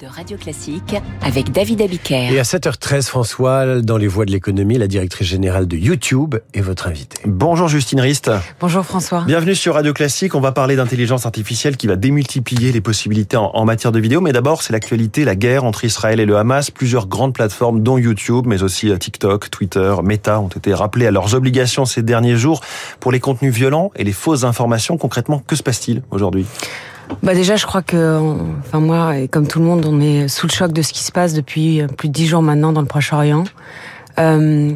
de Radio Classique avec David Abiker. Et à 7h13, François, dans les voies de l'économie, la directrice générale de YouTube est votre invitée. Bonjour Justine Rist. Bonjour François. Bienvenue sur Radio Classique. On va parler d'intelligence artificielle qui va démultiplier les possibilités en, matière de vidéo. Mais d'abord, c'est l'actualité, la guerre entre Israël et le Hamas. Plusieurs grandes plateformes, dont YouTube, mais aussi euh, TikTok, Twitter, Meta, ont été rappelées à leurs obligations ces derniers jours pour les contenus violents et les fausses informations. Concrètement, que se passe-t-il aujourd'hui? Bah déjà, je crois que, enfin moi, et comme tout le monde, on est sous le choc de ce qui se passe depuis plus de dix jours maintenant dans le Proche-Orient. Euh,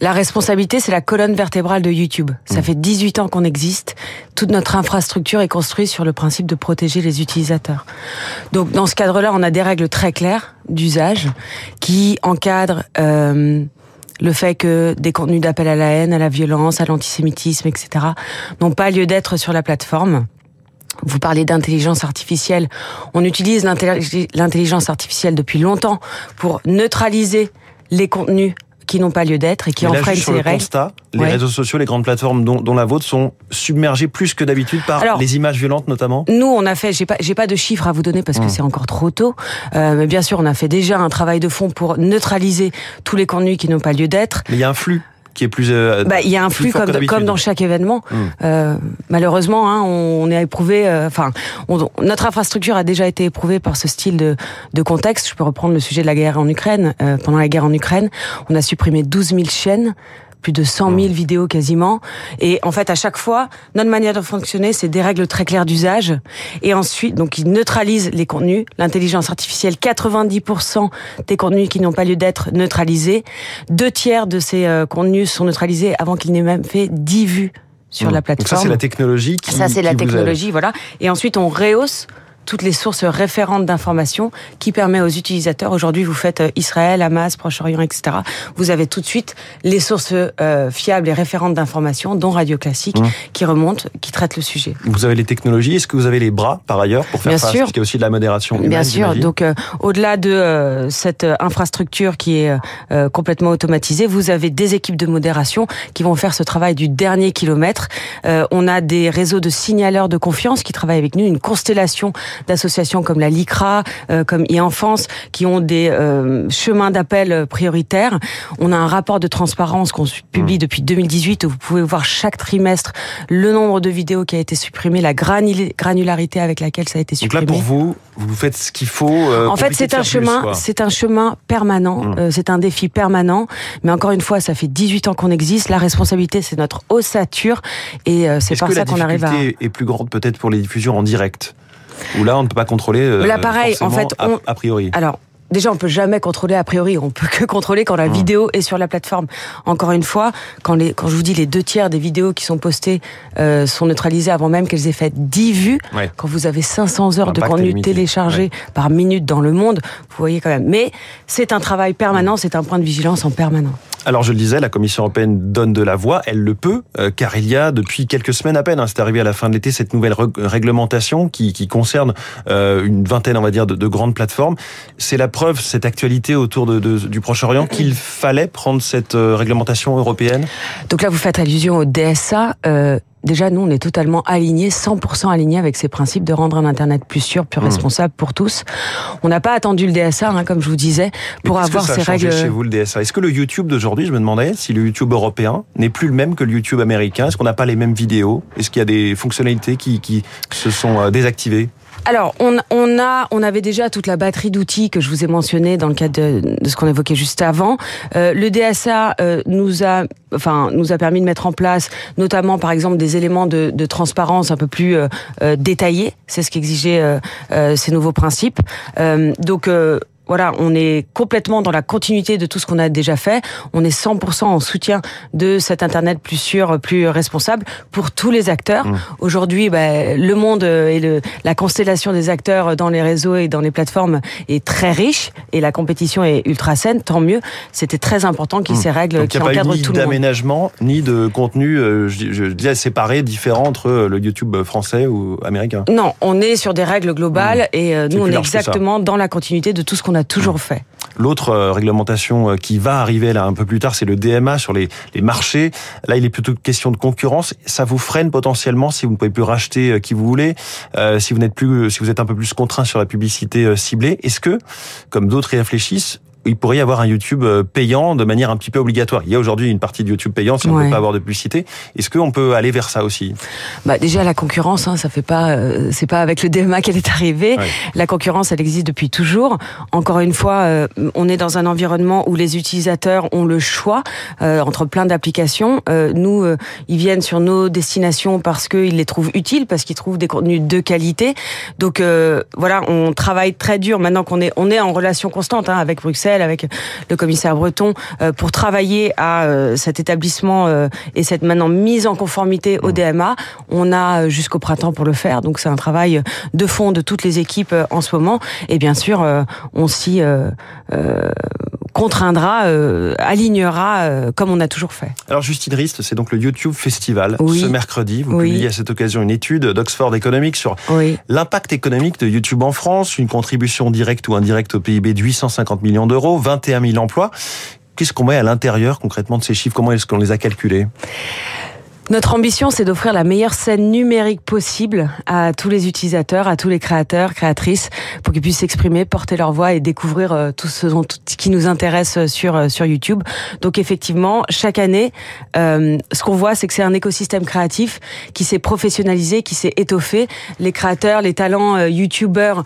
la responsabilité, c'est la colonne vertébrale de YouTube. Ça mmh. fait 18 ans qu'on existe. Toute notre infrastructure est construite sur le principe de protéger les utilisateurs. Donc, dans ce cadre-là, on a des règles très claires d'usage qui encadrent euh, le fait que des contenus d'appel à la haine, à la violence, à l'antisémitisme, etc., n'ont pas lieu d'être sur la plateforme. Vous parlez d'intelligence artificielle. On utilise l'intelligence artificielle depuis longtemps pour neutraliser les contenus qui n'ont pas lieu d'être et qui enfreignent ces règles. Constat, les réseaux sociaux, les grandes plateformes dont, la vôtre sont submergées plus que d'habitude par les images violentes notamment. Nous, on a fait, j'ai pas, j'ai pas de chiffres à vous donner parce que mmh. c'est encore trop tôt. Euh, mais bien sûr, on a fait déjà un travail de fond pour neutraliser tous les contenus qui n'ont pas lieu d'être. Mais il y a un flux qui est plus. Euh, bah, il y a un flux comme, comme dans chaque événement. Hmm. Euh, malheureusement, hein, on est éprouvé. Euh, enfin, notre infrastructure a déjà été éprouvée par ce style de, de contexte. Je peux reprendre le sujet de la guerre en Ukraine. Euh, pendant la guerre en Ukraine, on a supprimé 12 000 chaînes plus de 100 000 mmh. vidéos quasiment. Et en fait, à chaque fois, notre manière de fonctionner, c'est des règles très claires d'usage. Et ensuite, donc, ils neutralisent les contenus. L'intelligence artificielle, 90% des contenus qui n'ont pas lieu d'être neutralisés. Deux tiers de ces euh, contenus sont neutralisés avant qu'ils n'aient même fait 10 vues sur mmh. la plateforme. Donc ça, c'est la technologie qui Ça, c'est la technologie, voilà. Et ensuite, on rehausse toutes les sources référentes d'informations qui permet aux utilisateurs. Aujourd'hui, vous faites euh, Israël, Hamas, Proche-Orient, etc. Vous avez tout de suite les sources euh, fiables et référentes d'informations, dont Radio Classique, mmh. qui remontent, qui traitent le sujet. Vous avez les technologies. Est-ce que vous avez les bras par ailleurs pour faire Bien ça sûr. Parce qu'il y a aussi de la modération. Humaine, Bien sûr. Donc, euh, au-delà de cette infrastructure qui est complètement automatisée, vous avez des équipes de modération qui vont faire ce travail du dernier kilomètre. on a des réseaux de signaleurs de confiance qui travaillent avec nous, une constellation d'associations comme la LICRA, euh, comme e-enfance, qui ont des euh, chemins d'appel prioritaires. On a un rapport de transparence qu'on publie mmh. depuis 2018 où vous pouvez voir chaque trimestre le nombre de vidéos qui a été supprimé, la granularité avec laquelle ça a été supprimé. Donc là, pour vous, vous faites ce qu'il faut. Euh, en fait, c'est un chemin, c'est un chemin permanent, mmh. c'est un défi permanent. Mais encore une fois, ça fait 18 ans qu'on existe. La responsabilité, c'est notre ossature, et c'est par ça qu'on arrive à. Est plus grande peut-être pour les diffusions en direct? Ou là, on ne peut pas contrôler. Euh, là, pareil, en fait, a, priori. Alors, Déjà, on peut jamais contrôler a priori. On peut que contrôler quand la mmh. vidéo est sur la plateforme. Encore une fois, quand les, quand je vous dis les deux tiers des vidéos qui sont postées euh, sont neutralisées avant même qu'elles aient fait 10 vues, quand vous avez 500 heures de contenu téléchargé par minute dans le monde, vous voyez quand même. Mais c'est un travail permanent, c'est un point de vigilance en permanence. Alors je le disais, la Commission européenne donne de la voix, elle le peut, euh, car il y a depuis quelques semaines à peine, hein, c'est arrivé à la fin de l'été, cette nouvelle réglementation qui, concerne euh, une vingtaine, on va dire, de, de grandes plateformes. C'est la preuve, cette actualité autour du Proche-Orient, qu'il fallait prendre cette euh, réglementation européenne Donc là, vous faites allusion au DSA. Déjà, nous, on est totalement alignés, 100% alignés avec ces principes de rendre un Internet plus sûr, plus mmh. responsable pour tous. On n'a pas attendu le DSA, hein, comme je vous disais, pour avoir que ça ces règles. chez vous le DSA Est-ce que le YouTube d'aujourd'hui, je me demandais, si le YouTube européen n'est plus le même que le YouTube américain? Est-ce qu'on n'a pas les mêmes vidéos? Est-ce qu'il y a des fonctionnalités qui, qui se sont euh, désactivées? Alors, on, on, a, on avait déjà toute la batterie d'outils que je vous ai mentionné dans le cadre de, de ce qu'on évoquait juste avant. Euh, le DSA euh, nous a, enfin, nous a permis de mettre en place, notamment par exemple des éléments de, de transparence un peu plus euh, euh détaillés. C'est ce qu'exigeaient euh, euh, ces nouveaux principes. donc voilà, on est complètement dans la continuité de tout ce qu'on a déjà fait. On est 100% en soutien de cet Internet plus sûr, plus responsable pour tous les acteurs. Mmh. Aujourd'hui, bah, le monde et le, la constellation des acteurs dans les réseaux et dans les plateformes est très riche et la compétition est ultra saine. Tant mieux. C'était très important qu'il y ait mmh. ces règles Donc, qui encadrent tout le monde. Ni d'aménagement, ni de contenu, euh, je, je disais, séparé, différent entre le YouTube français ou américain. Non, on est sur des règles globales mmh. et euh, nous, on est exactement dans la continuité de tout ce qu'on a toujours fait. L'autre euh, réglementation euh, qui va arriver là un peu plus tard, c'est le DMA sur les, les, marchés. Là, il est plutôt question de concurrence. Ça vous freine potentiellement si vous ne pouvez plus racheter euh, qui vous voulez, si vous n'êtes plus, si vous êtes un peu plus contraint sur la publicité ciblée. Est-ce que, comme d'autres réfléchissent, il pourrait y avoir un YouTube euh, payant de manière un petit peu obligatoire. Il y a aujourd'hui une partie de YouTube payant si on ne peut pas avoir de publicité. Est-ce qu'on peut aller vers ça aussi? Bah Déjà, la concurrence, hein, ça fait pas, euh, c'est pas avec le DMA qu'elle est arrivée. La concurrence, elle existe depuis toujours. Encore une fois, euh, on est dans un environnement où les utilisateurs ont le choix entre plein d'applications. nous, ils viennent sur nos destinations parce qu'ils les trouvent utiles, parce qu'ils trouvent des contenus de qualité. Donc voilà, on travaille très dur maintenant qu'on est, on est en relation constante hein, avec Bruxelles avec le commissaire Breton euh, pour travailler à euh, cet établissement euh, et cette maintenant mise en conformité au DMA. On a jusqu'au printemps pour le faire, donc c'est un travail de fond de toutes les équipes en ce moment. Et bien sûr, on s'y contraindra, alignera comme on a toujours fait. Alors Justine Rist, c'est donc le YouTube Festival ce mercredi. Vous publiez à cette occasion une étude d'Oxford Economics sur l'impact économique de YouTube en France, une contribution directe ou indirecte au PIB de 850 millions d'euros 21 000 emplois. Qu'est-ce qu'on met à l'intérieur concrètement de ces chiffres? Comment est-ce qu'on les a calculés? Notre ambition, c'est d'offrir la meilleure scène numérique possible à tous les utilisateurs, à tous les créateurs, créatrices, pour qu'ils puissent s'exprimer, porter leur voix et découvrir euh, tout ce dont, qui nous intéresse euh, sur euh, sur YouTube. Donc effectivement, chaque année, ce qu'on voit, c'est que c'est un écosystème créatif qui s'est professionnalisé, qui s'est étoffé. Les créateurs, les talents YouTubeurs,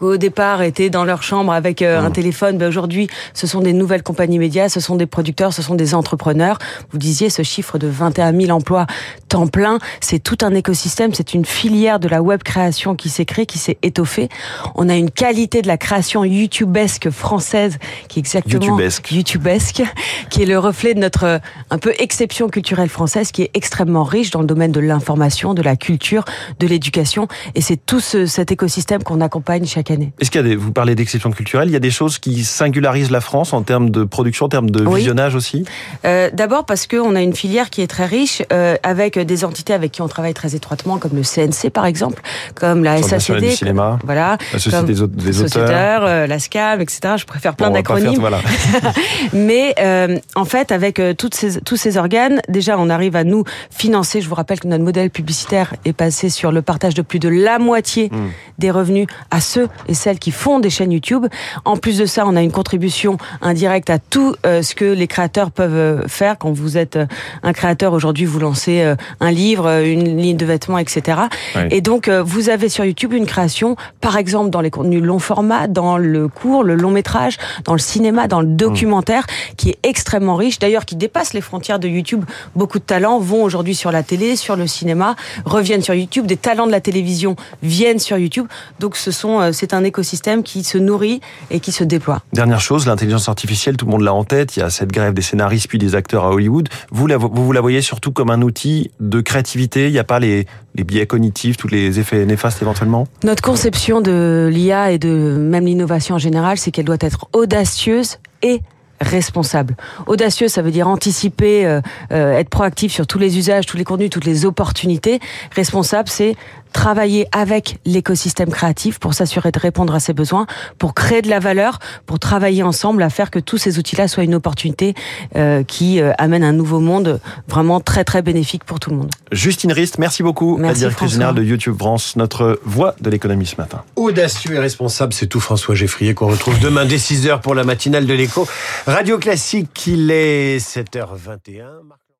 au départ étaient dans leur chambre avec un mmh. téléphone, ben aujourd'hui, ce sont des nouvelles compagnies médias, ce sont des producteurs, ce sont des entrepreneurs. Vous disiez ce chiffre de 21 000 emplois temps plein. C'est tout un écosystème, c'est une filière de la web création qui s'est créée, qui s'est étoffée. On a une qualité de la création youtubesque française qui est exactement youtubesque, youtubesque qui est le reflet de notre un peu exception culturelle française qui est extrêmement riche dans le domaine de l'information, de la culture, de l'éducation et c'est tout cet écosystème qu'on accompagne chaque année. Est-ce qu'il y a des, vous parlez d'exception culturelle, il y a des choses qui singularisent la France en termes de production, en termes de visionnage aussi? Euh, D'abord parce qu'on a une filière qui est très riche euh, avec des entités avec qui on travaille très étroitement, comme le CNC par exemple, comme la SACD, du cinéma, voilà, la Société des, auteurs, euh, la SCAM, etc. Je préfère plein d'acronymes. Voilà. Mais euh, en fait, avec euh, toutes ces, tous ces organes, déjà, on arrive à nous financer. Je vous rappelle que notre modèle publicitaire est passé sur le partage de plus de la moitié hmm. des revenus à ceux et celles qui font des chaînes YouTube. En plus de ça, on a une contribution indirecte à tout ce que les créateurs peuvent faire. Quand vous êtes un créateur aujourd'hui vous lancez euh, un livre, euh, une ligne de vêtements, etc. Et donc, euh, vous avez sur YouTube une création, par exemple, dans les contenus long format, dans le court, le long métrage, dans le cinéma, dans le mmh. documentaire, qui est extrêmement riche, d'ailleurs, qui dépasse les frontières de YouTube. Beaucoup de talents vont aujourd'hui sur la télé, sur le cinéma, reviennent sur YouTube. Des talents de la télévision viennent sur YouTube. Donc, ce sont, c'est un écosystème qui se nourrit et qui se déploie. Dernière chose, l'intelligence artificielle, tout le monde l'a en tête. Il y a cette grève des scénaristes puis des acteurs à Hollywood. Vous, la, vous, vous la voyez surtout comme un outil de créativité Il n'y a pas les, biais cognitifs, tous les effets néfastes éventuellement? Notre conception de l'IA et de même l'innovation en général, c'est qu'elle doit être audacieuse et responsable. Audacieux, ça veut dire anticiper, euh, euh, être proactif sur tous les usages, tous les contenus, toutes les opportunités. Responsable, c'est travailler avec l'écosystème créatif pour s'assurer de répondre à ses besoins, pour créer de la valeur, pour travailler ensemble à faire que tous ces outils-là soient une opportunité euh, qui amène un nouveau monde vraiment très très bénéfique pour tout le monde. Justine Rist, merci beaucoup, la directrice générale de YouTube France, notre voix de l'économie ce matin. Audacieux et responsable, c'est tout François Geffrier qu'on retrouve demain dès 6h pour la matinale de l'écho. Radio Classique, il est 7h21.